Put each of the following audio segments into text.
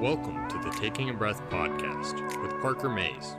Welcome to the Taking a Breath podcast with Parker Mays.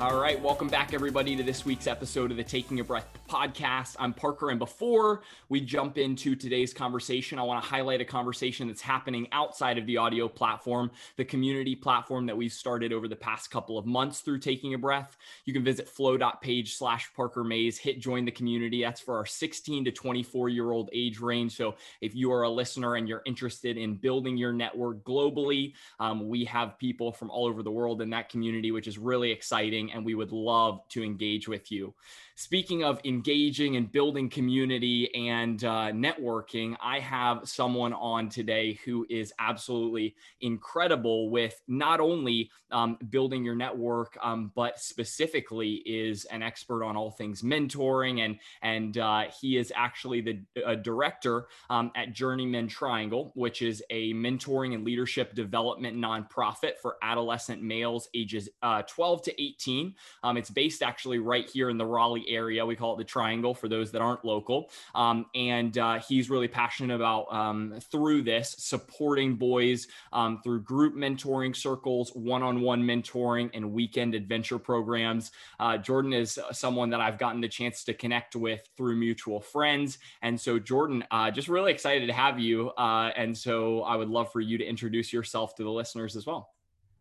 All right, welcome back, everybody, to this week's episode of the Taking a Breath podcast. I'm Parker, and before we jump into today's conversation, I want to highlight a conversation that's happening outside of the audio platform, the community platform that we've started over the past couple of months through Taking a Breath. You can visit flow.page slash Parker Mays, hit join the community. That's for our 16 to 24 year old age range. So if you are a listener and you're interested in building your network globally, um, we have people from all over the world in that community, which is really exciting and we would love to engage with you. Speaking of engaging and building community and uh, networking, I have someone on today who is absolutely incredible with not only um, building your network, um, but specifically is an expert on all things mentoring, and and uh, he is actually the director um, at Journeyman Triangle, which is a mentoring and leadership development nonprofit for adolescent males ages uh, 12 to 18. Um, it's based actually right here in the Raleigh area. We call it the Triangle for those that aren't local. Um, and uh, he's really passionate about um, through this supporting boys um, through group mentoring circles, one-on-one mentoring, and weekend adventure programs. Uh, Jordan is someone that I've gotten the chance to connect with through mutual friends, and so Jordan, uh, just really excited to have you. Uh, and so I would love for you to introduce yourself to the listeners as well.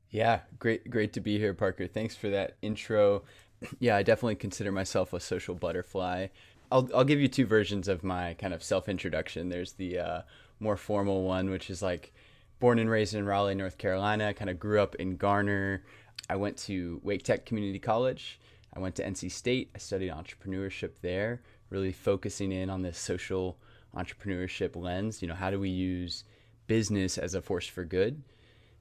Yeah, great, great to be here, Parker. Thanks for that intro yeah, I definitely consider myself a social butterfly. I'll, I'll give you two versions of my kind of self introduction. There's the uh, more formal one, which is like born and raised in Raleigh, North Carolina, kind of grew up in Garner. I went to Wake Tech Community College. I went to NC State. I studied entrepreneurship there, really focusing in on this social entrepreneurship lens. You know, how do we use business as a force for good?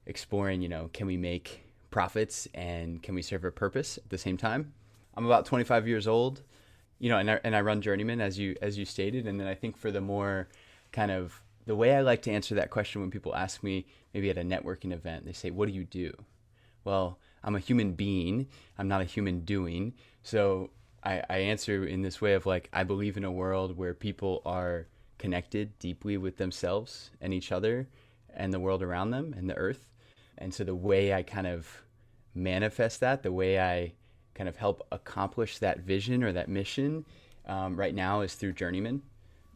Exploring, you know, can we make profits and can we serve a purpose at the same time? I'm about 25 years old, you know, and I, and I run Journeyman as you as you stated, and then I think for the more kind of the way I like to answer that question when people ask me maybe at a networking event, they say, "What do you do?" Well, I'm a human being. I'm not a human doing. So I, I answer in this way of like I believe in a world where people are connected deeply with themselves and each other and the world around them and the earth. And so the way I kind of manifest that, the way I kind of help accomplish that vision or that mission um, right now is through Journeyman.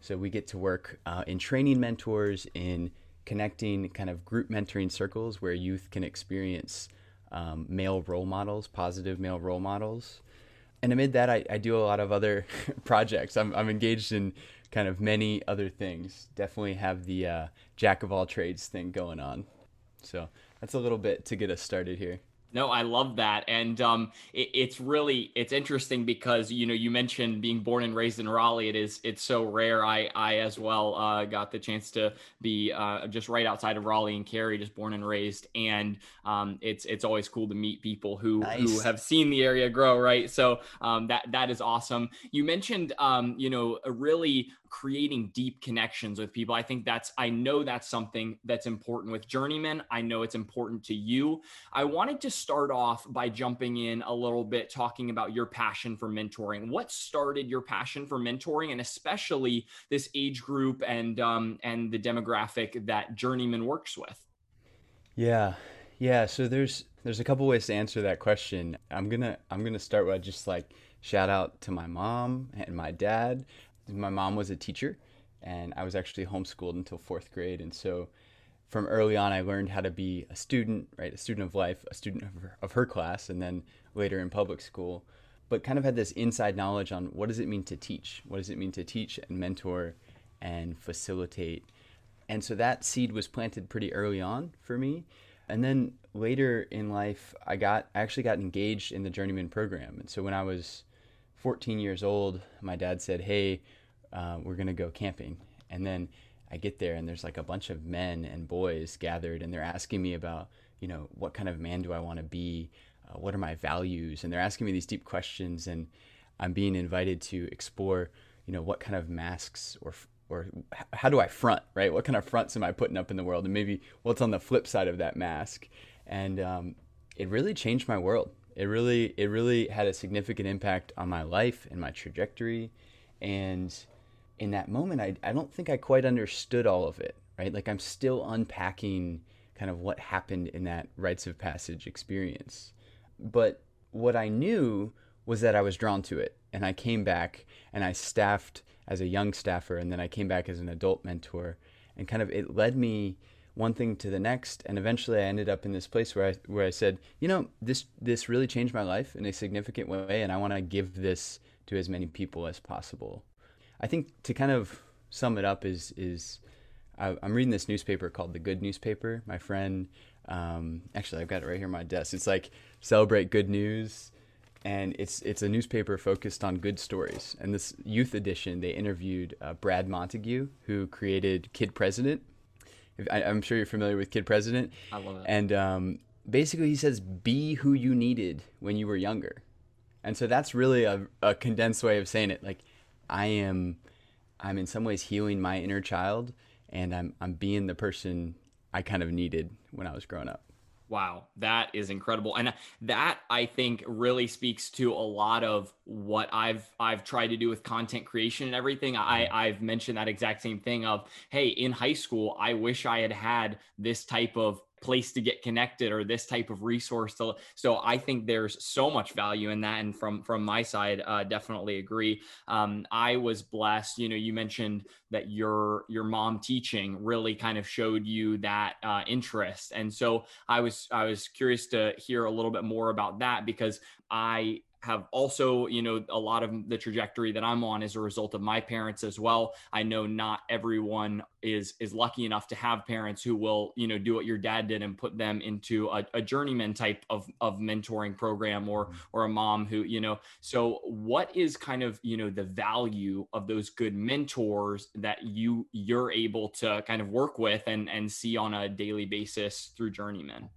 So we get to work uh, in training mentors, in connecting kind of group mentoring circles where youth can experience um, male role models, positive male role models. And amid that, I, I do a lot of other projects. I'm, I'm engaged in kind of many other things. Definitely have the uh, jack of all trades thing going on. So that's a little bit to get us started here. No, I love that, and um, it, it's really it's interesting because you know you mentioned being born and raised in Raleigh. It is it's so rare. I I as well uh, got the chance to be uh, just right outside of Raleigh and Cary, just born and raised, and um, it's it's always cool to meet people who nice. who have seen the area grow. Right, so um, that that is awesome. You mentioned um, you know a really creating deep connections with people. I think that's, I know that's something that's important with Journeyman. I know it's important to you. I wanted to start off by jumping in a little bit, talking about your passion for mentoring. What started your passion for mentoring, and especially this age group and um, and the demographic that Journeyman works with? Yeah, yeah. So there's there's a couple ways to answer that question. I'm gonna I'm gonna start with just like shout out to my mom and my dad my mom was a teacher and I was actually homeschooled until fourth grade. And so from early on, I learned how to be a student, right? A student of life, a student of her, of her class, and then later in public school. But kind of had this inside knowledge on what does it mean to teach? What does it mean to teach and mentor and facilitate? And so that seed was planted pretty early on for me. And then later in life, I got I actually got engaged in the Journeyman program. And so when I was 14 years old, my dad said, "Hey, uh, we're gonna go camping," and then I get there and there's like a bunch of men and boys gathered, and they're asking me about, you know, what kind of man do I want to be? Uh, what are my values? And they're asking me these deep questions, and I'm being invited to explore, you know, what kind of masks or or how do I front, right? What kind of fronts am I putting up in the world, and maybe what's on the flip side of that mask? And um, it really changed my world it really it really had a significant impact on my life and my trajectory and in that moment, I, I don't think I quite understood all of it, right? Like I'm still unpacking kind of what happened in that rites of passage experience. But what I knew was that I was drawn to it. And I came back and I staffed as a young staffer, and then I came back as an adult mentor. And kind of it led me one thing to the next and eventually I ended up in this place where I where I said, you know, this this really changed my life in a significant way and I want to give this to as many people as possible. I think to kind of sum it up is is I, am reading this newspaper called the Good Newspaper. My friend, um, actually, I've got it right here on my desk. It's like celebrate good news, and it's it's a newspaper focused on good stories. And this youth edition, they interviewed uh, Brad Montague, who created Kid President. I, am sure you're familiar with Kid President. I love it. And um, basically, he says, "Be who you needed when you were younger." And so that's really a, a condensed way of saying it. Like I am I'm in some ways healing my inner child and I'm I'm being the person I kind of needed when I was growing up. Wow, that is incredible. And that I think really speaks to a lot of what I've I've tried to do with content creation and everything. I mm-hmm. I've mentioned that exact same thing of, hey, in high school, I wish I had had this type of place to get connected or this type of resource to so i think there's so much value in that and from from my side uh, definitely agree. Um, i was blessed you know you mentioned that your your mom teaching really kind of showed you that uh, interest and so i was i was curious to hear a little bit more about that because i have also, you know, a lot of the trajectory that I'm on as a result of my parents as well. I know not everyone is is lucky enough to have parents who will, you know, do what your dad did and put them into a, a journeyman type of of mentoring program or mm-hmm. or a mom who, you know, so what is kind of, you know, the value of those good mentors that you you're able to kind of work with and and see on a daily basis through journeyman?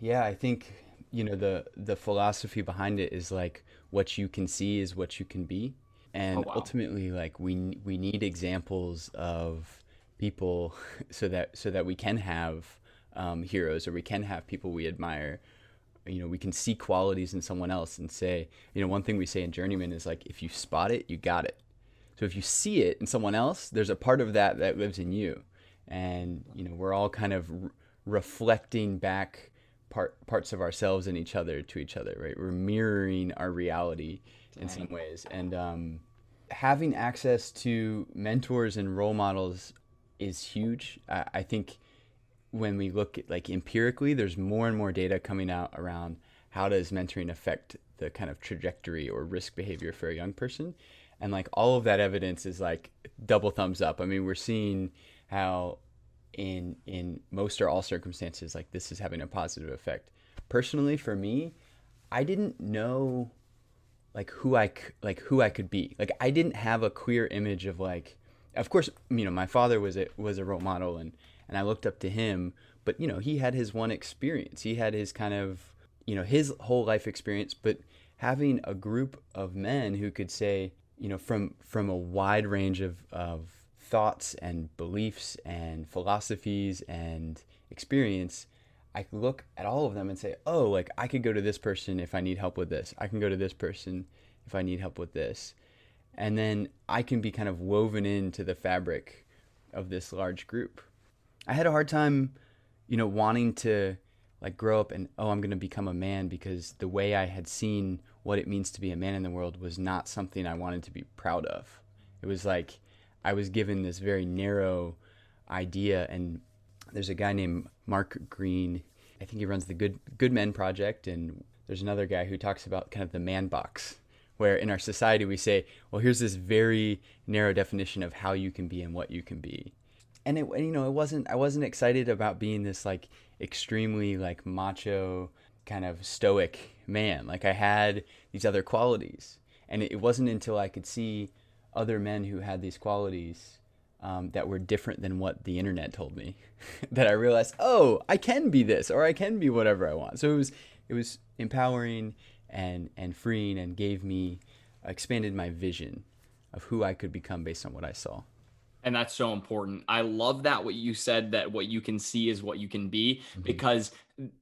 Yeah, I think you know the the philosophy behind it is like what you can see is what you can be. And oh, wow. ultimately like we we need examples of people so that so that we can have um, heroes or we can have people we admire. You know we can see qualities in someone else and say you know one thing we say in journeyman is like if you spot it you got it. So if you see it in someone else there's a part of that that lives in you. And you know we're all kind of re- reflecting back part parts of ourselves and each other to each other, right? We're mirroring our reality in some ways, and um, having access to mentors and role models is huge. I, I think when we look at like empirically, there's more and more data coming out around how does mentoring affect the kind of trajectory or risk behavior for a young person, and like all of that evidence is like double thumbs up. I mean, we're seeing how in in most or all circumstances like this is having a positive effect. Personally for me i didn't know like who i like who i could be. Like i didn't have a clear image of like of course you know my father was a was a role model and and i looked up to him but you know he had his one experience. He had his kind of you know his whole life experience but having a group of men who could say you know from from a wide range of of thoughts and beliefs and philosophies and experience, I can look at all of them and say, oh, like I could go to this person if I need help with this. I can go to this person if I need help with this. And then I can be kind of woven into the fabric of this large group. I had a hard time, you know, wanting to like grow up and, oh, I'm going to become a man because the way I had seen what it means to be a man in the world was not something I wanted to be proud of. It was like, I was given this very narrow idea, and there's a guy named Mark Greene. I think he runs the Good Good Men Project, and there's another guy who talks about kind of the man box, where in our society we say, well, here's this very narrow definition of how you can be and what you can be, and it you know it wasn't I wasn't excited about being this like extremely like macho kind of stoic man. Like I had these other qualities, and it wasn't until I could see other men who had these qualities um, that were different than what the internet told me that I realized, oh, I can be this or I can be whatever I want. So it was it was empowering and and freeing and gave me expanded my vision of who I could become based on what I saw. And that's so important. I love that what you said that what you can see is what you can be mm-hmm. because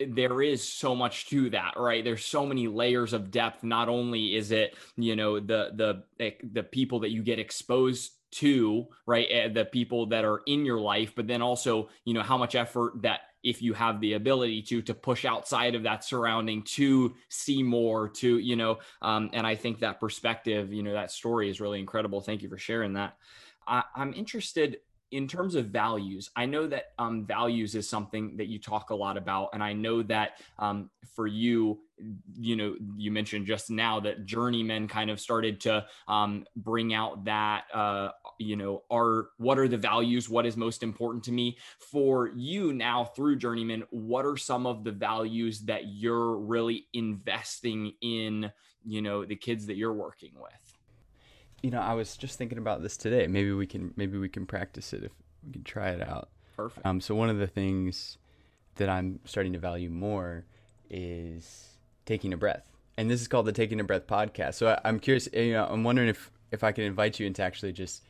there is so much to that right? There's so many layers of depth. Not only is it you know the the the people that you get exposed to right? Eh, the people that are in your life but then also you know how much effort that if you have the ability to to push outside of that surrounding to see more to you know um, and i think that perspective you know that story is really incredible. Thank you for sharing that I, i'm interested in terms of values, I know that um, values is something that you talk a lot about, and I know that um, for you, you know, you mentioned just now that journeyman kind of started to um, bring out that, uh, you know, are what are the values? What is most important to me? For you now through journeyman, what are some of the values that you're really investing in? You know, the kids that you're working with you know, I was just thinking about this today. Maybe we can maybe we can practice it if we can try it out. Perfect. Um, so one of the things that I'm starting to value more is taking a breath, and this is called the Taking a Breath podcast. So I, I'm curious. You know, I'm wondering if if I can invite you into actually just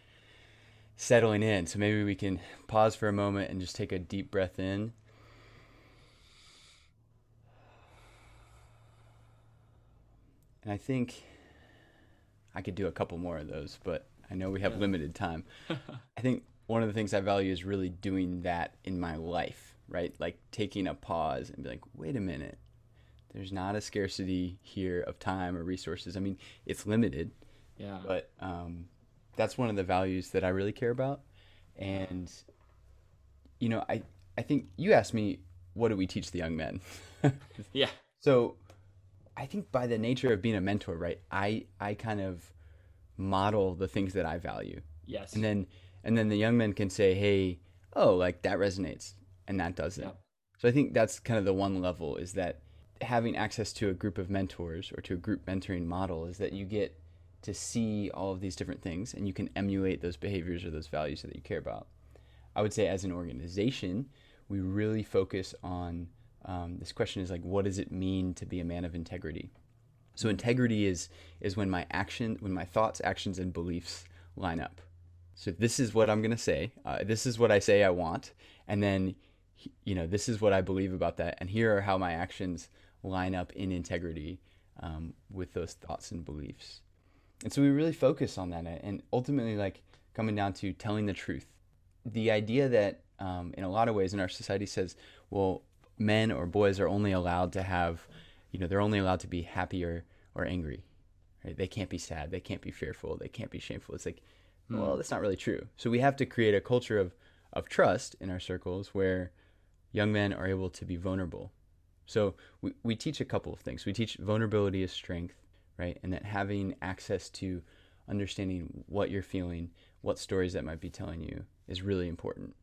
settling in. So maybe we can pause for a moment and just take a deep breath in. And I think I could do a couple more of those, but I know we have yeah. limited time. I think one of the things I value is really doing that in my life, right? Like taking a pause and be like, wait a minute. There's not a scarcity here of time or resources. I mean, it's limited. Yeah. But um, that's one of the values that I really care about. And, you know, I, I think you asked me, what do we teach the young men? yeah. So I think by the nature of being a mentor, right? I I kind of model the things that I value. Yes. And then and then the young men can say, "Hey, oh, like that resonates," and that doesn't. Yep. So I think that's kind of the one level is that having access to a group of mentors or to a group mentoring model is that you get to see all of these different things and you can emulate those behaviors or those values that you care about. I would say as an organization, we really focus on um, this question is like, what does it mean to be a man of integrity? So integrity is is when my action, when my thoughts, actions, and beliefs line up. So this is what I'm gonna say. Uh, this is what I say I want, and then, you know, this is what I believe about that, and here are how my actions line up in integrity um, with those thoughts and beliefs. And so we really focus on that, and ultimately, like coming down to telling the truth. The idea that, um, in a lot of ways, in our society says, well, men or boys are only allowed to have, you know, they're only allowed to be happy or, or angry. Right? They can't be sad. They can't be fearful. They can't be shameful. It's like, mm. well, that's not really true. So we have to create a culture of, of trust in our circles where young men are able to be vulnerable. So we, we teach a couple of things. We teach vulnerability is strength, right? And that having access to understanding what you're feeling, what stories that might be telling you is really important.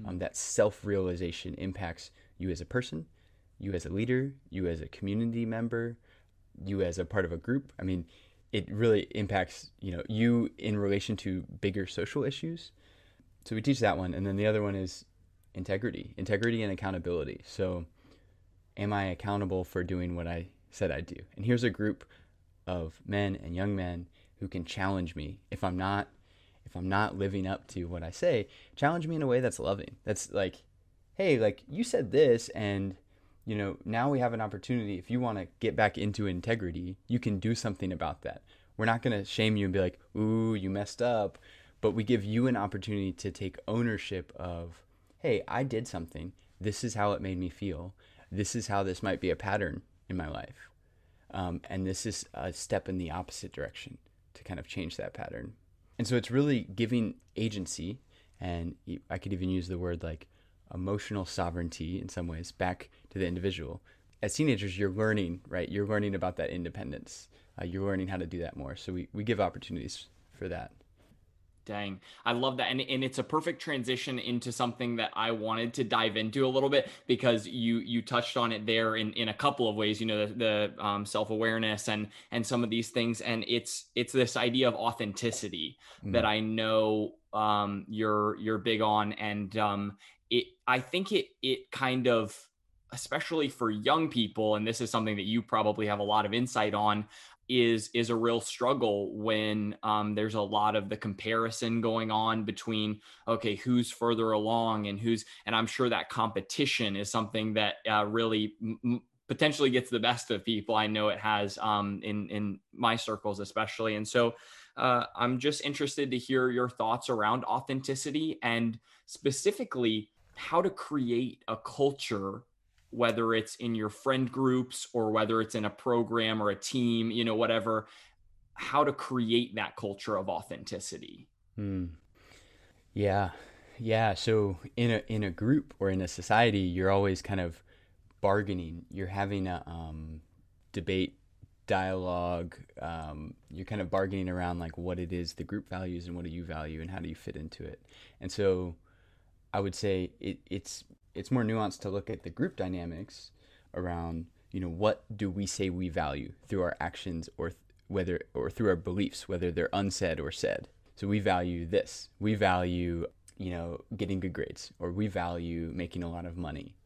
Mm. Um, that self realization impacts you as a person, you as a leader, you as a community member, you as a part of a group. I mean, it really impacts, you know, you in relation to bigger social issues. So we teach that one. And then the other one is integrity, integrity and accountability. So am I accountable for doing what I said I'd do? And here's a group of men and young men who can challenge me if I'm not if I'm not living up to what I say, challenge me in a way that's loving. That's like hey, like you said this, and you know, now we have an opportunity. If you want to get back into integrity, you can do something about that. We're not going to shame you and be like, ooh, you messed up. But we give you an opportunity to take ownership of, hey, I did something. This is how it made me feel. This is how this might be a pattern in my life. Um, and this is a step in the opposite direction to kind of change that pattern. And so it's really giving agency. And I could even use the word like emotional sovereignty in some ways back to the individual. As teenagers, you're learning, right? You're learning about that independence. Uh, you're learning how to do that more. So we, we give opportunities for that. Dang, I love that, and and it's a perfect transition into something that I wanted to dive into a little bit because you you touched on it there in in a couple of ways. You know, the, the um, self awareness and and some of these things, and it's it's this idea of authenticity mm. that I know um, you're you're big on, and um, it I think it it kind of especially for young people and this is something that you probably have a lot of insight on is is a real struggle when um, there's a lot of the comparison going on between okay who's further along and who's and i'm sure that competition is something that uh, really m- potentially gets the best of people. I know it has um, in in my circles especially. And so uh, i'm just interested to hear your thoughts around authenticity and specifically how to create a culture whether it's in your friend groups or whether it's in a program or a team, you know, whatever, how to create that culture of authenticity. Hmm. Yeah. Yeah. So in a in a group or in a society, you're always kind of bargaining. You're having a um, debate, dialogue. Um, you're kind of bargaining around like what it is the group values and what do you value and how do you fit into it. And so, I would say it, it's it's more nuanced to look at the group dynamics around you know what do we say we value through our actions or th- whether or through our beliefs whether they're unsaid or said. So we value this. We value you know getting good grades or we value making a lot of money.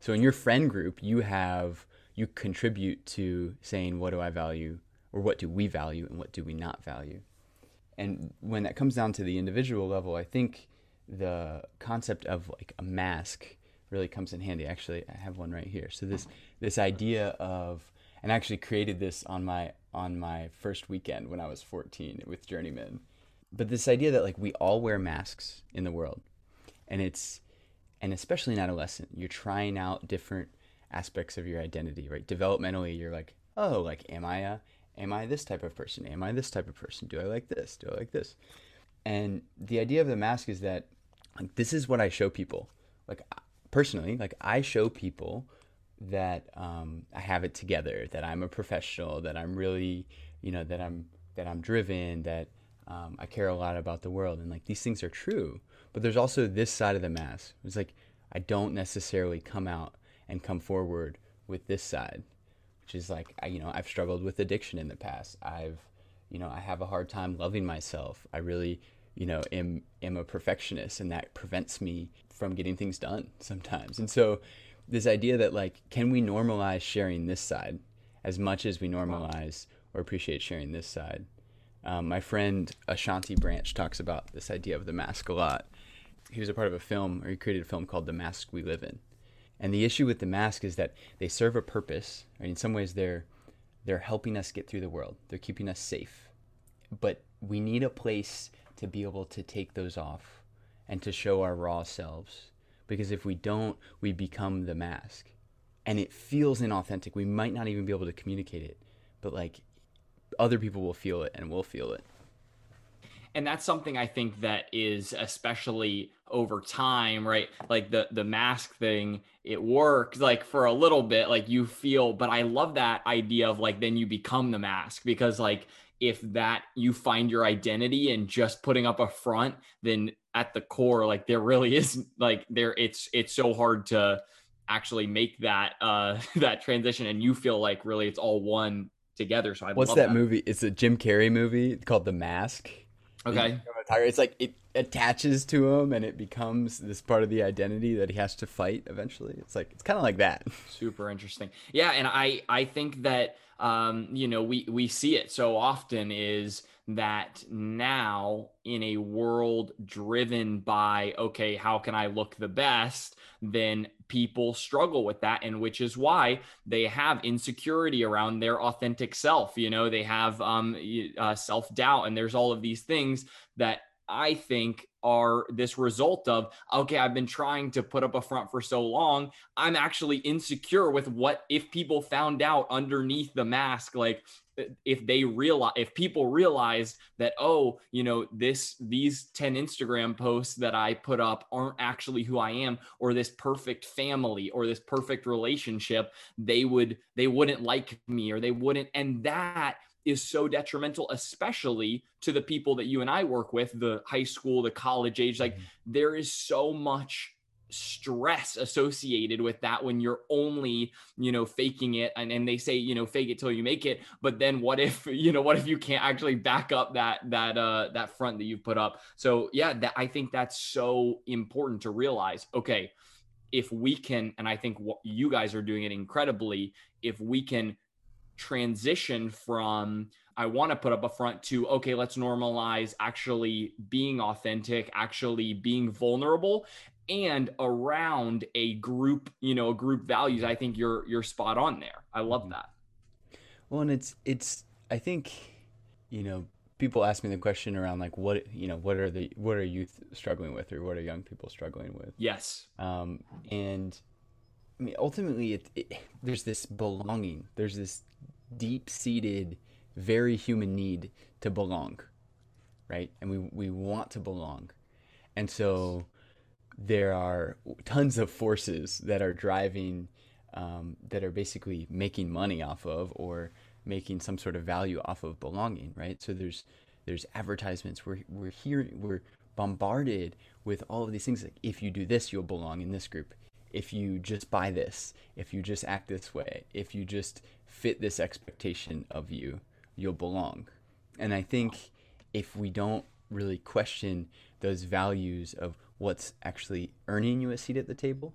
So in your friend group you have you contribute to saying what do i value? or what do we value and what do we not value? And when that comes down to the individual level i think the concept of like a mask really comes in handy. Actually, I have one right here. So this this idea of and I actually created this on my on my first weekend when I was 14 with Journeyman. But this idea that like we all wear masks in the world, and it's and especially in adolescent, you're trying out different aspects of your identity, right? Developmentally, you're like, oh, like am I a am I this type of person? Am I this type of person? Do I like this? Do I like this? And the idea of the mask is that like this is what I show people. Like personally, like I show people that um, I have it together, that I'm a professional, that I'm really, you know, that I'm that I'm driven, that um, I care a lot about the world, and like these things are true. But there's also this side of the mask. It's like I don't necessarily come out and come forward with this side, which is like I, you know I've struggled with addiction in the past. I've you know I have a hard time loving myself. I really you know am am a perfectionist, and that prevents me from getting things done sometimes. And so this idea that like can we normalize sharing this side as much as we normalize or appreciate sharing this side. Um, my friend Ashanti Branch talks about this idea of the mask a lot. He was a part of a film, or he created a film called The Mask We Live In. And the issue with the mask is that they serve a purpose. Right? In some ways, they're they're helping us get through the world. They're keeping us safe. But we need a place to be able to take those off and to show our raw selves. Because if we don't, we become the mask. And it feels inauthentic. We might not even be able to communicate it, but like other people will feel it and we'll feel it. And that's something I think that is especially over time, right? Like the the mask thing, it works like for a little bit, like you feel, but I love that idea of like then you become the mask because like if that you find your identity and just putting up a front, then at the core, like there really is like there it's it's so hard to actually make that uh that transition and you feel like really it's all one together. So I What's that, that, movie? It's a Jim Carrey movie called The Mask. Okay. It's like it attaches to him and it becomes this part of the identity that he has to fight eventually. It's like it's kind of like that. Super interesting. Yeah, and I I think that um, you know, we we see it so often is that now in a world driven by okay how can i look the best? Then people struggle with that and which is why they have insecurity around their authentic self you know they have um, uh, self-doubt and there's all of these things that I think are this result of okay i've been trying to put up a front for so long i'm actually insecure with what if people found out underneath the mask like eh, if they realize if people realize that oh you know this these 10 instagram posts that i put up aren't actually who i am or this perfect family or this perfect relationship they would they wouldn't like me or they wouldn't and that is so detrimental, especially to the people that you and I work with, the high school, the college age. Like mm-hmm. there is so much stress associated with that when you're only you know faking it and, and they say you know fake it till you make it but then what if you know what if you can't actually back up that that uh that front that you've put up so yeah that i think that's so important to realize okay if we can and i think what you guys are doing it incredibly if we can transition from I want to put up a front to okay, let's normalize actually being authentic, actually being vulnerable and around a group, you know, group values. I think you're you're spot on there. I love mm-hmm. that. Well, and it's it's I think you know, people ask me the question around like what you know what are the what are youth struggling with or what are young people struggling with yes um and i mean ultimately it, it there's this belonging there's this deep seated very human need to belong right and we we want to belong and so there are tons of forces that are driving um, that are basically making money off of or making some sort of value off of belonging, right? So there's there's advertisements. We're we're here we're bombarded with all of these things like if you do this, you'll belong in this group. If you just buy this, if you just act this way, if you just fit this expectation of you, you'll belong. And I think if we don't really question those values of what's actually earning you a seat at the table,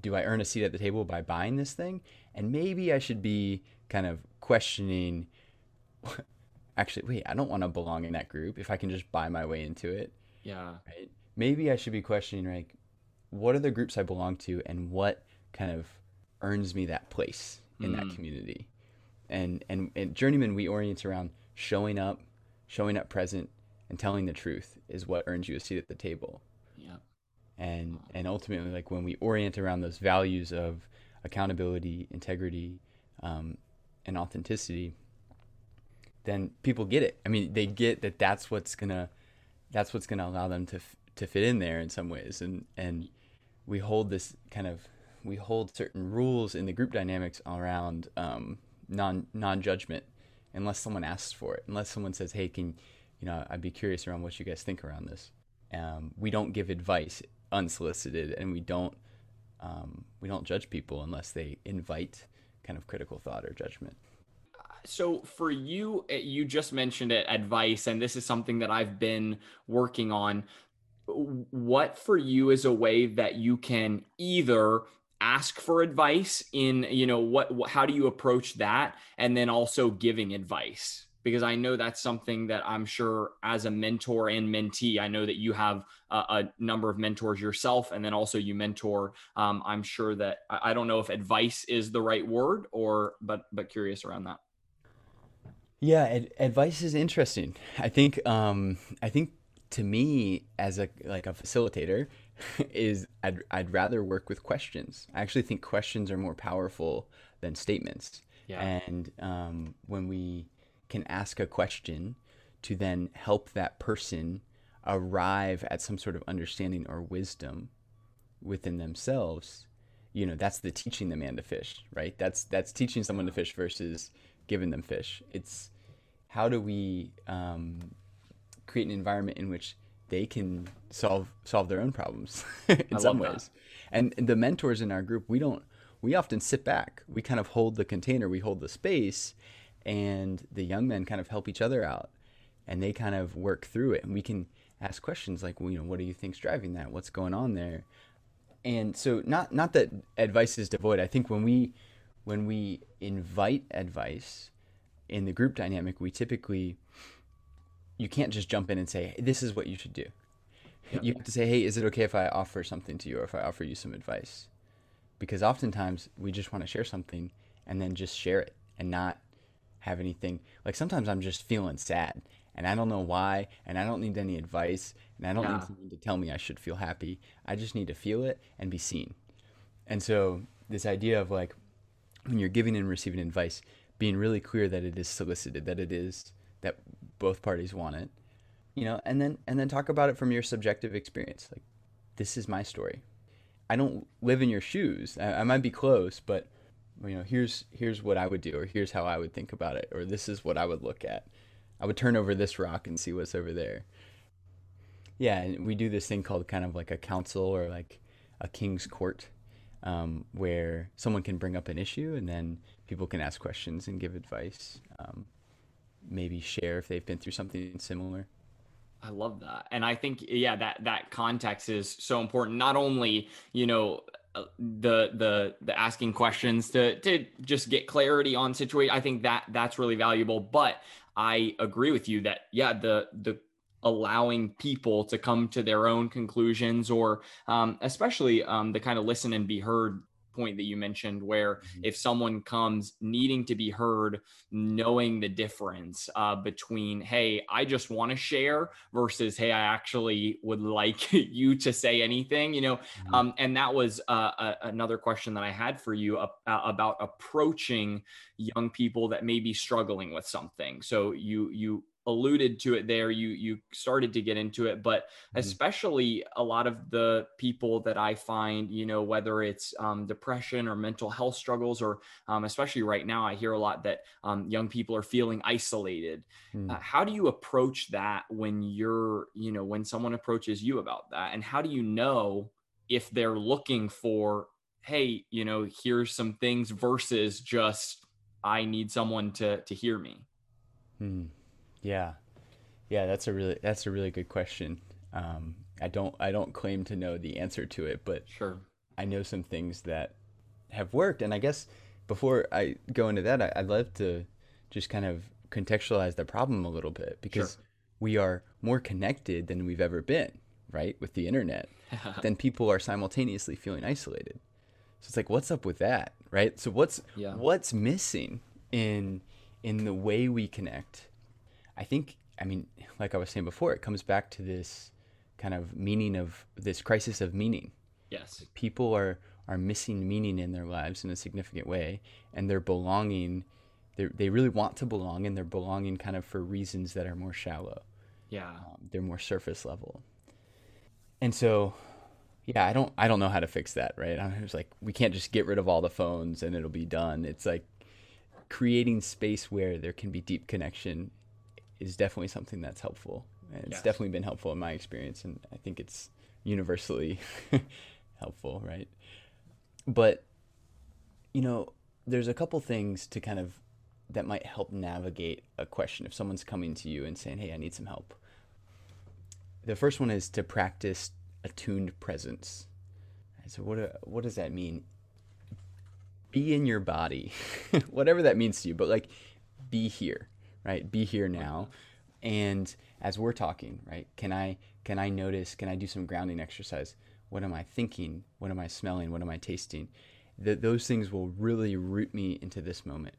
do I earn a seat at the table by buying this thing? And maybe I should be kind of questioning actually wait i don't want to belong in that group if i can just buy my way into it yeah right maybe i should be questioning like what are the groups i belong to and what kind of earns me that place in mm. that community and and and journeyman we orient around showing up showing up present and telling the truth is what earns you a seat at the table yeah and and ultimately like when we orient around those values of accountability integrity um, and authenticity, then people get it. I mean, they get that that's what's gonna that's what's gonna allow them to to fit in there in some ways, and and we hold this kind of we hold certain rules in the group dynamics around um, non non judgment, unless someone asks for it, unless someone says, "Hey, can you know?" I'd be curious around what you guys think around this. Um, we don't give advice unsolicited, and we don't um, we don't judge people unless they invite kind of critical thought or judgment so for you eh, you just mentioned it advice and this is something that i've been working on what for you is a way that you can either ask for advice in you know what, how do you approach that and then also giving advice because I know that's something that I'm sure as a mentor and mentee, I know that you have a, a number of mentors yourself, and then also you mentor. Um, I'm sure that I don't know if advice is the right word, or but but curious around that. Yeah, ad- advice is interesting. I think um, I think to me as a like a facilitator is I'd I'd rather work with questions. I actually think questions are more powerful than statements. Yeah. And um, when we can ask a question to then help that person arrive at some sort of understanding or wisdom within themselves you know that's the teaching the man to fish right that's that's teaching someone to fish versus giving them fish it's how do we um, create an environment in which they can solve solve their own problems in some ways that. and the mentors in our group we don't we often sit back. We kind of hold the container we hold the space and the young men kind of help each other out and they kind of work through it. And we can ask questions like well, you know what do you think's driving that? What's going on there? And so not not that advice is devoid. I think when we when we invite advice in the group dynamic we typically you can't just jump in and say this is what you should do yep. you have to say hey is it okay if i offer something to you or if i offer you some advice because oftentimes we just want to share something and then just share it and not have anything. Like sometimes I'm just feeling sad and I don't know why and I don't need any advice and I don't yeah. need someone to tell me I should feel happy. I just need to feel it and be seen. And so this idea of like when you're giving and receiving advice, being really clear that it is solicited, that it is that both parties want it, you know, and then and then talk about it from your subjective experience. Like this is my story. I don't live in your shoes. I, I might be close, but you know here's here's what i would do or here's how i would think about it or this is what i would look at i would turn over this rock and see what's over there yeah and we do this thing called kind of like a council or like a king's court um, where someone can bring up an issue and then people can ask questions and give advice um, maybe share if they've been through something similar I love that. And I think yeah, that that context is so important. Not only, you know, uh, the the the asking questions to to just get clarity on situation i think that that's really valuable but i agree with you that yeah the the allowing people to come to their own conclusions or um, especially um, the kind of listen and be heard point that you mentioned where mm-hmm. if someone comes needing to be heard knowing the difference uh, between hey i just want to share versus hey i actually would like you to say anything you know mm-hmm. um, and that was uh, a, another question that i had for you uh, about approaching young people that may be struggling with something so you you alluded to it there you you started to get into it but mm-hmm. especially a lot of the people that i find you know whether it's um, depression or mental health struggles or um, especially right now i hear a lot that um, young people are feeling isolated mm. uh, how do you approach that when you're you know when someone approaches you about that and how do you know if they're looking for hey you know here's some things versus just i need someone to to hear me mm. Yeah, yeah, that's a really that's a really good question. Um, I don't I don't claim to know the answer to it, but sure, I know some things that have worked, and I guess before I go into that, I, would love to just kind of contextualize the problem a little bit because sure. we are more connected than we've ever been, right? With the internet, then people are simultaneously feeling isolated. So it's like, what's up with that, right? So what's yeah. what's missing in in the way we connect I think, I mean, like I was saying before, it comes back to this kind of meaning of this crisis of meaning. Yes. People are are missing meaning in their lives in a significant way, and they're belonging. They they really want to belong, and they're belonging kind of for reasons that are more shallow. Yeah. Um, they're more surface level. And so, yeah, I don't I don't know how to fix that, right? I was like, we can't just get rid of all the phones and it'll be done. It's like creating space where there can be deep connection is definitely something that's helpful. And it's yes. definitely been helpful in my experience, and I think it's universally helpful, right? But you know, there's a couple things to kind of that might help navigate a question if someone's coming to you and saying, "Hey, I need some help." The first one is to practice attuned presence. So what what does that mean? Be in your body, whatever that means to you, but like be here right? Be here now. And as we're talking, right? Can I can I notice? Can I do some grounding exercise? What am I thinking? What am I smelling? What am I tasting? That those things will really root me into this moment.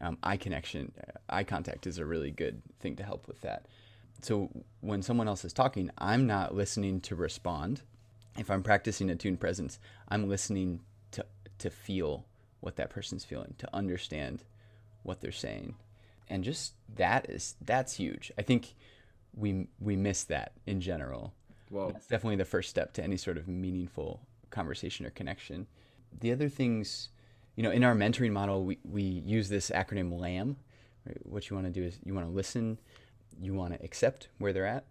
Um, eye connection, eye contact is a really good thing to help with that. So when someone else is talking, I'm not listening to respond. If I'm practicing attuned presence, I'm listening to to feel what that person's feeling, to understand what they're saying and just that is that's huge. I think we we miss that in general. Well, that's definitely the first step to any sort of meaningful conversation or connection. The other things, you know, in our mentoring model, we, we use this acronym LAM. Right? What you want to do is you want to listen, you want to accept where they're at,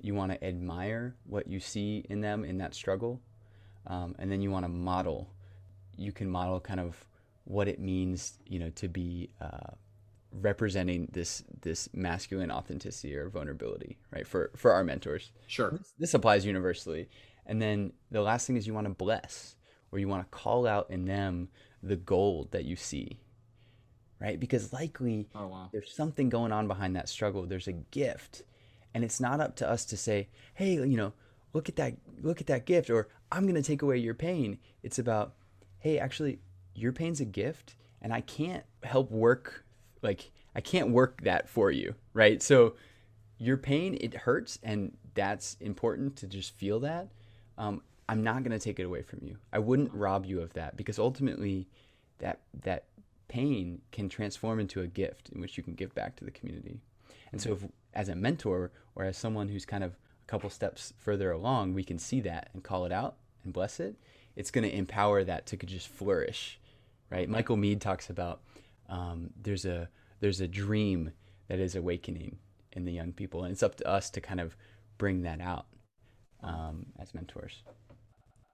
you want to admire what you see in them in that struggle, um, and then you want to model. You can model kind of what it means, you know, to be uh, representing this this masculine authenticity or vulnerability right for for our mentors. Sure. This, this applies universally. And then the last thing is you want to bless or you want to call out in them the gold that you see right? Because likely oh, wow. there's something going on behind that struggle. There's a gift. And it's not up to us to say hey you know look at that look at that gift or i'm going to take away your pain. It's about hey actually your pain's a gift and i can't help work like I can't work that for you, right? So your pain it hurts, and that's important to just feel that. Um, I'm not to take it away from you. I wouldn't rob you of that because ultimately, that that pain can transform into a gift in which you can give back to the community. And so, if, as a mentor or as someone who's kind of a couple steps further along, we can see that and call it out and bless it. It's going to empower that to just flourish, right? Michael Meade talks about um, there's a there's a dream that is awakening in the young people, and it's up to us to kind of bring that out um, as mentors.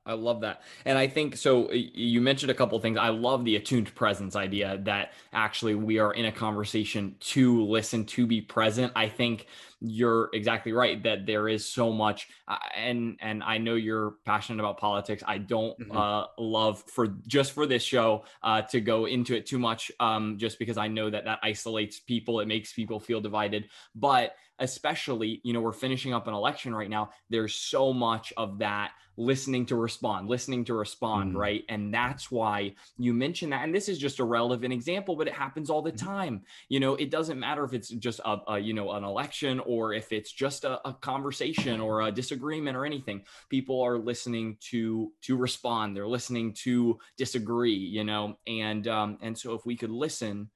I love that. And I think so. You mentioned a couple things. I love the attuned presence idea that actually we are in a conversation to listen, to be present. I think you're exactly right that there is so much uh, and and i know you're passionate about politics i don't mm-hmm. uh, love for just for this show uh, to go into it too much um, just because i know that that isolates people it makes people feel divided but especially you know we're finishing up an election right now there's so much of that listening to respond, listening to respond, mm right? And that's why you mentioned that. And this is just a relevant example, but it happens all the mm-hmm. time. You know, it doesn't matter if it's just a, a you know an election or if it's just a, a conversation or a disagreement or anything. People are listening to to respond. They're listening to disagree. You know, and um, and so if we could listen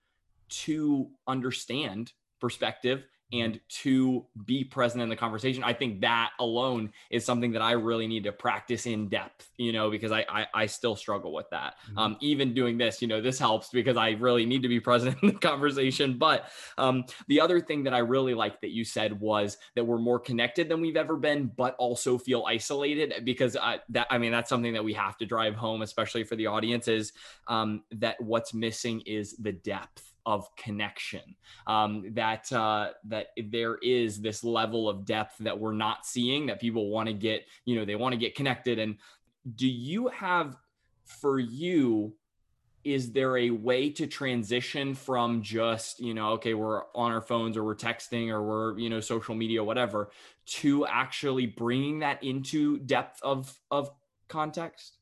to understand perspective and to be present in the conversation i think that alone is something that i really need to practice in depth you know because i i, I still struggle with that. Mm-hmm. um, even doing this you know this helps because i really need to be present in the conversation. But um, the other thing that i really like that you said was that we're more connected than we've ever been but also feel isolated because I, that i mean that's something that we have to drive home especially for the audience is um, that what's missing is the depth of connection um, that uh, that there is this level of depth that we're not seeing that people want to get you know they want to get connected. And do you have for you is there a way to transition from just you know okay we're on our phones or we're texting or we're you know social media whatever to actually bringing that into depth of of context?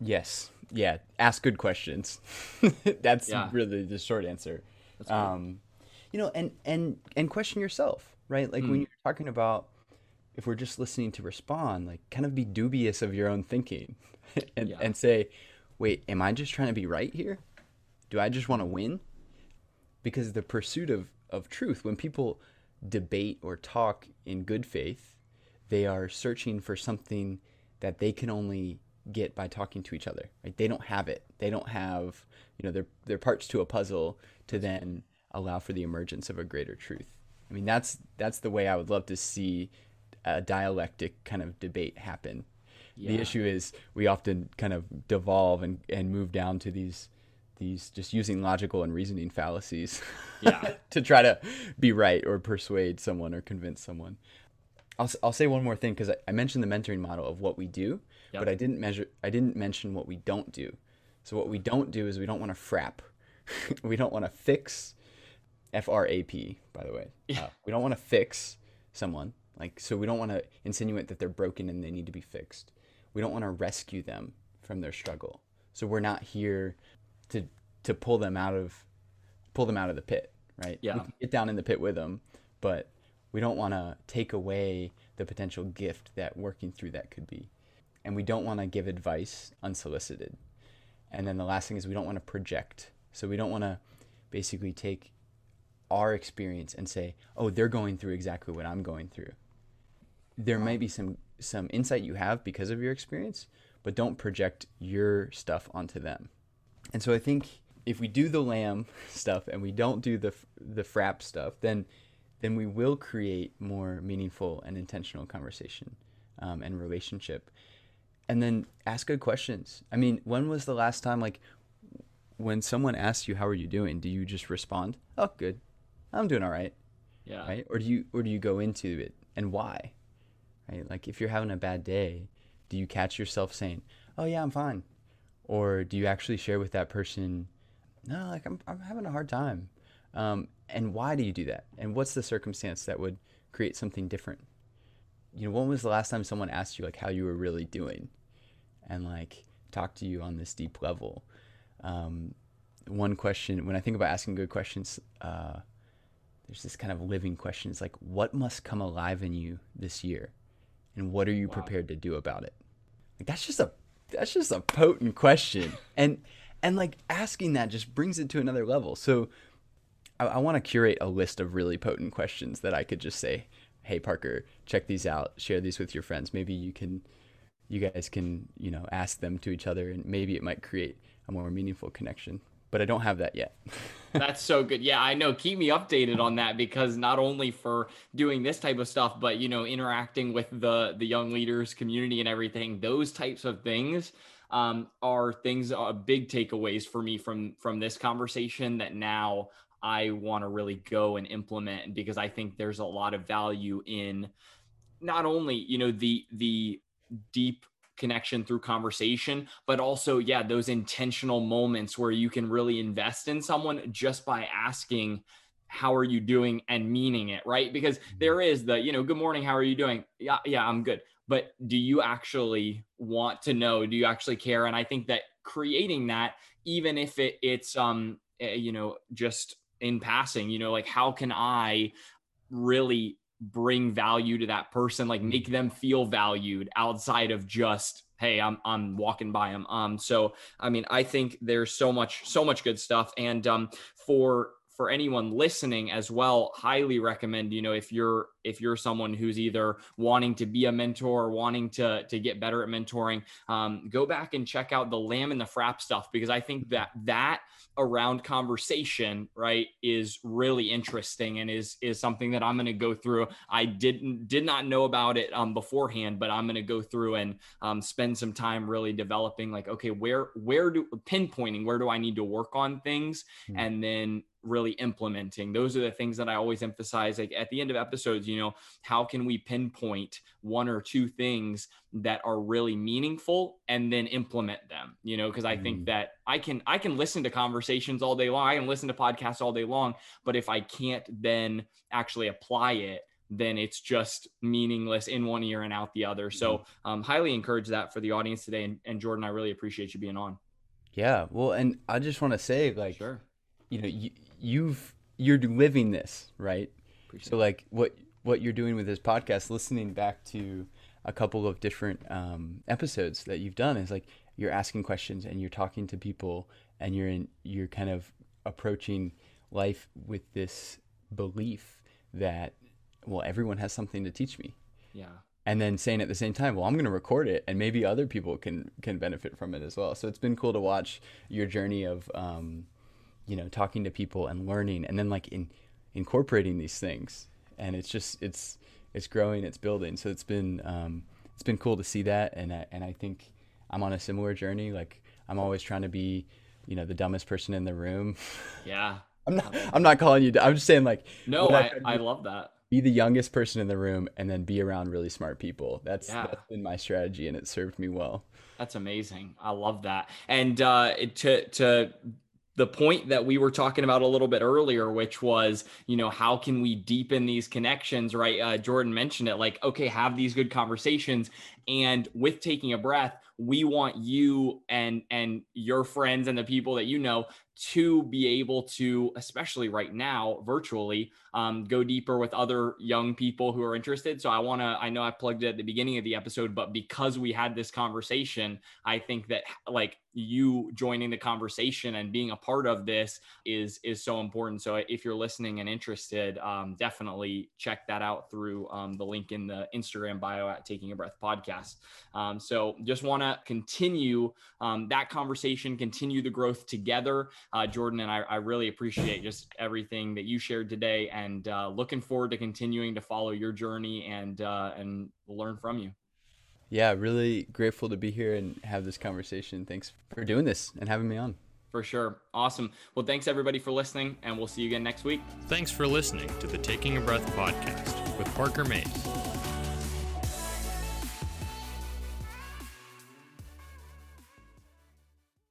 Yes yeah, ask good questions. That's yeah. really the short answer. Um, you know, and and and question yourself, right? Like mm. when you're talking about if we're just listening to respond, like kind of be dubious of your own thinking, and yeah. and say, wait, am I just trying to be right here? Do I just want to win? Because the pursuit of of truth, when people debate or talk in good faith, they are searching for something that they can only get by talking to each other. Right? They don't have it. They don't have, you know, their their parts to a puzzle to then allow for the emergence of a greater truth. I mean, that's that's the way I would love to see a dialectic kind of debate happen. Yeah. The issue is we often kind of devolve and, and move down to these these just using logical and reasoning fallacies yeah. to try to be right or persuade someone or convince someone. I'll, I'll say one more thing because I, I mentioned the mentoring model of what we do, yep. but I didn't measure. I didn't mention what we don't do. So what we don't do is we don't want to frap. we don't want to fix. F R A P. By the way, yeah. uh, we don't want to fix someone. Like so, we don't want to insinuate that they're broken and they need to be fixed. We don't want to rescue them from their struggle. So we're not here to to pull them out of pull them out of the pit, right? Yeah. get down in the pit with them, but we don't want to take away the potential gift that working through that could be and we don't want to give advice unsolicited. And then the last thing is we don't want to project. So we don't want to basically take our experience and say, "Oh, they're going through exactly what I'm going through." There might be some some insight you have because of your experience, but don't project your stuff onto them. And so I think if we do the lamb stuff and we don't do the the frap stuff, then then we will create more meaningful and intentional conversation um, and relationship and then ask good questions. I mean, when was the last time like when someone asks you how are you doing, do you just respond, "Oh, good. I'm doing all right." Yeah. Right? Or do you or do you go into it and why? Right? Like if you're having a bad day, do you catch yourself saying, "Oh, yeah, I'm fine." Or do you actually share with that person, "No, like I'm I'm having a hard time." Um, and why do you do that? And what's the circumstance that would create something different? You know, when was the last time someone asked you like how you were really doing? and like talk to you on this deep level. Um, one question, when I think about asking good questions, uh, there's this kind of living question. It's like, what must come alive in you this year, and what are you wow. prepared to do about it? Like that's just a that's just a potent question, and and like asking that just brings it to another level. So I, I want to curate a list of really potent questions that I could just say, hey Parker, check these out, share these with your friends. Maybe you can you guys can you know ask them to each other and maybe it might create a more meaningful connection. But i don't have that yet. That's so good. Yeah i know. Keep me updated on that because not only for doing this type of stuff but you know interacting with the the young leaders community and everything those types of things um, are things uh, big takeaways for me from from this conversation that now I want to really go and implement because I think there's a lot of value in not only, you know, the the deep connection through conversation, but also, yeah, those intentional moments where you can really invest in someone just by asking, how are you doing and meaning it, right? Because mm-hmm. there is the, you know, good morning, how are you doing? Yeah, yeah, I'm good. But do you actually want to know? Do you actually care? And I think that creating that, even if it it's um, eh, you know, just in passing, you know, like how can I really bring value to that person, like make them feel valued outside of just hey i'm i'm walking by them um so i mean i think there's so much so much good stuff. And um for for anyone listening as well highly recommend you know if you're if you're someone who's either wanting to be a mentor or wanting to to get better at mentoring um, go back and check out the lamb and the frap stuff because i think that that around conversation right is really interesting and is is something that i'm going to go through i didn't did not know about it um, beforehand but i'm going to go through and um, spend some time really developing like okay where where do pinpointing where do i need to work on things mm-hmm. and then really implementing. Those are the things that i always emphasize like at the end of episodes you know how can we pinpoint one or two things that are really meaningful and then implement them you know? Because i mm. think that i can i can listen to conversations all day long i can listen to podcasts all day long but if i can't then actually apply it then it's just meaningless in one ear and out the other. So mm-hmm. um, highly encourage that for the audience today and, and jordan i really appreciate you being on. Yeah well and i just want to say like sure. you know you, you've you're living this right? Appreciate so like what what you're doing with this podcast listening back to a couple of different um, episodes that you've done is like you're asking questions and you're talking to people and you're in you're kind of approaching life with this belief that well everyone has something to teach me. Yeah. And then saying at the same time well i'm going to record it and maybe other people can can benefit from it as well. So it's been cool to watch your journey of um, you know talking to people and learning and then like in incorporating these things. And it's just it's it's growing it's building. So it's been um, it's been cool to see that. And I, and I think I'm on a similar journey. Like I'm always trying to be you know the dumbest person in the room. Yeah. I'm not I'm not calling you I'm just saying like no I, I, I love that. Be the youngest person in the room and then be around really smart people. That's yeah. that's been my strategy and it served me well. That's amazing. I love that. And uh to to the point that we were talking about a little bit earlier, which was, you know, how can we deepen these connections, right? Uh, Jordan mentioned it like, okay, have these good conversations. And with taking a breath, we want you and and your friends and the people that you know to be able to, especially right now, virtually, um, go deeper with other young people who are interested. So I want to, I know I plugged it at the beginning of the episode, but because we had this conversation, I think that like you joining the conversation and being a part of this is is so important. So if you're listening and interested, um, definitely check that out through um, the link in the Instagram bio at Taking a Breath podcast. Um, so just want to continue um, that conversation, continue the growth together uh, Jordan, and I, I, really appreciate just everything that you shared today, and uh, looking forward to continuing to follow your journey and uh, and learn from you. Yeah, really grateful to be here and have this conversation. Thanks for doing this and having me on. For sure. Awesome. Well, thanks everybody for listening, and we'll see you again next week. Thanks for listening to the Taking a Breath podcast with Parker Mays.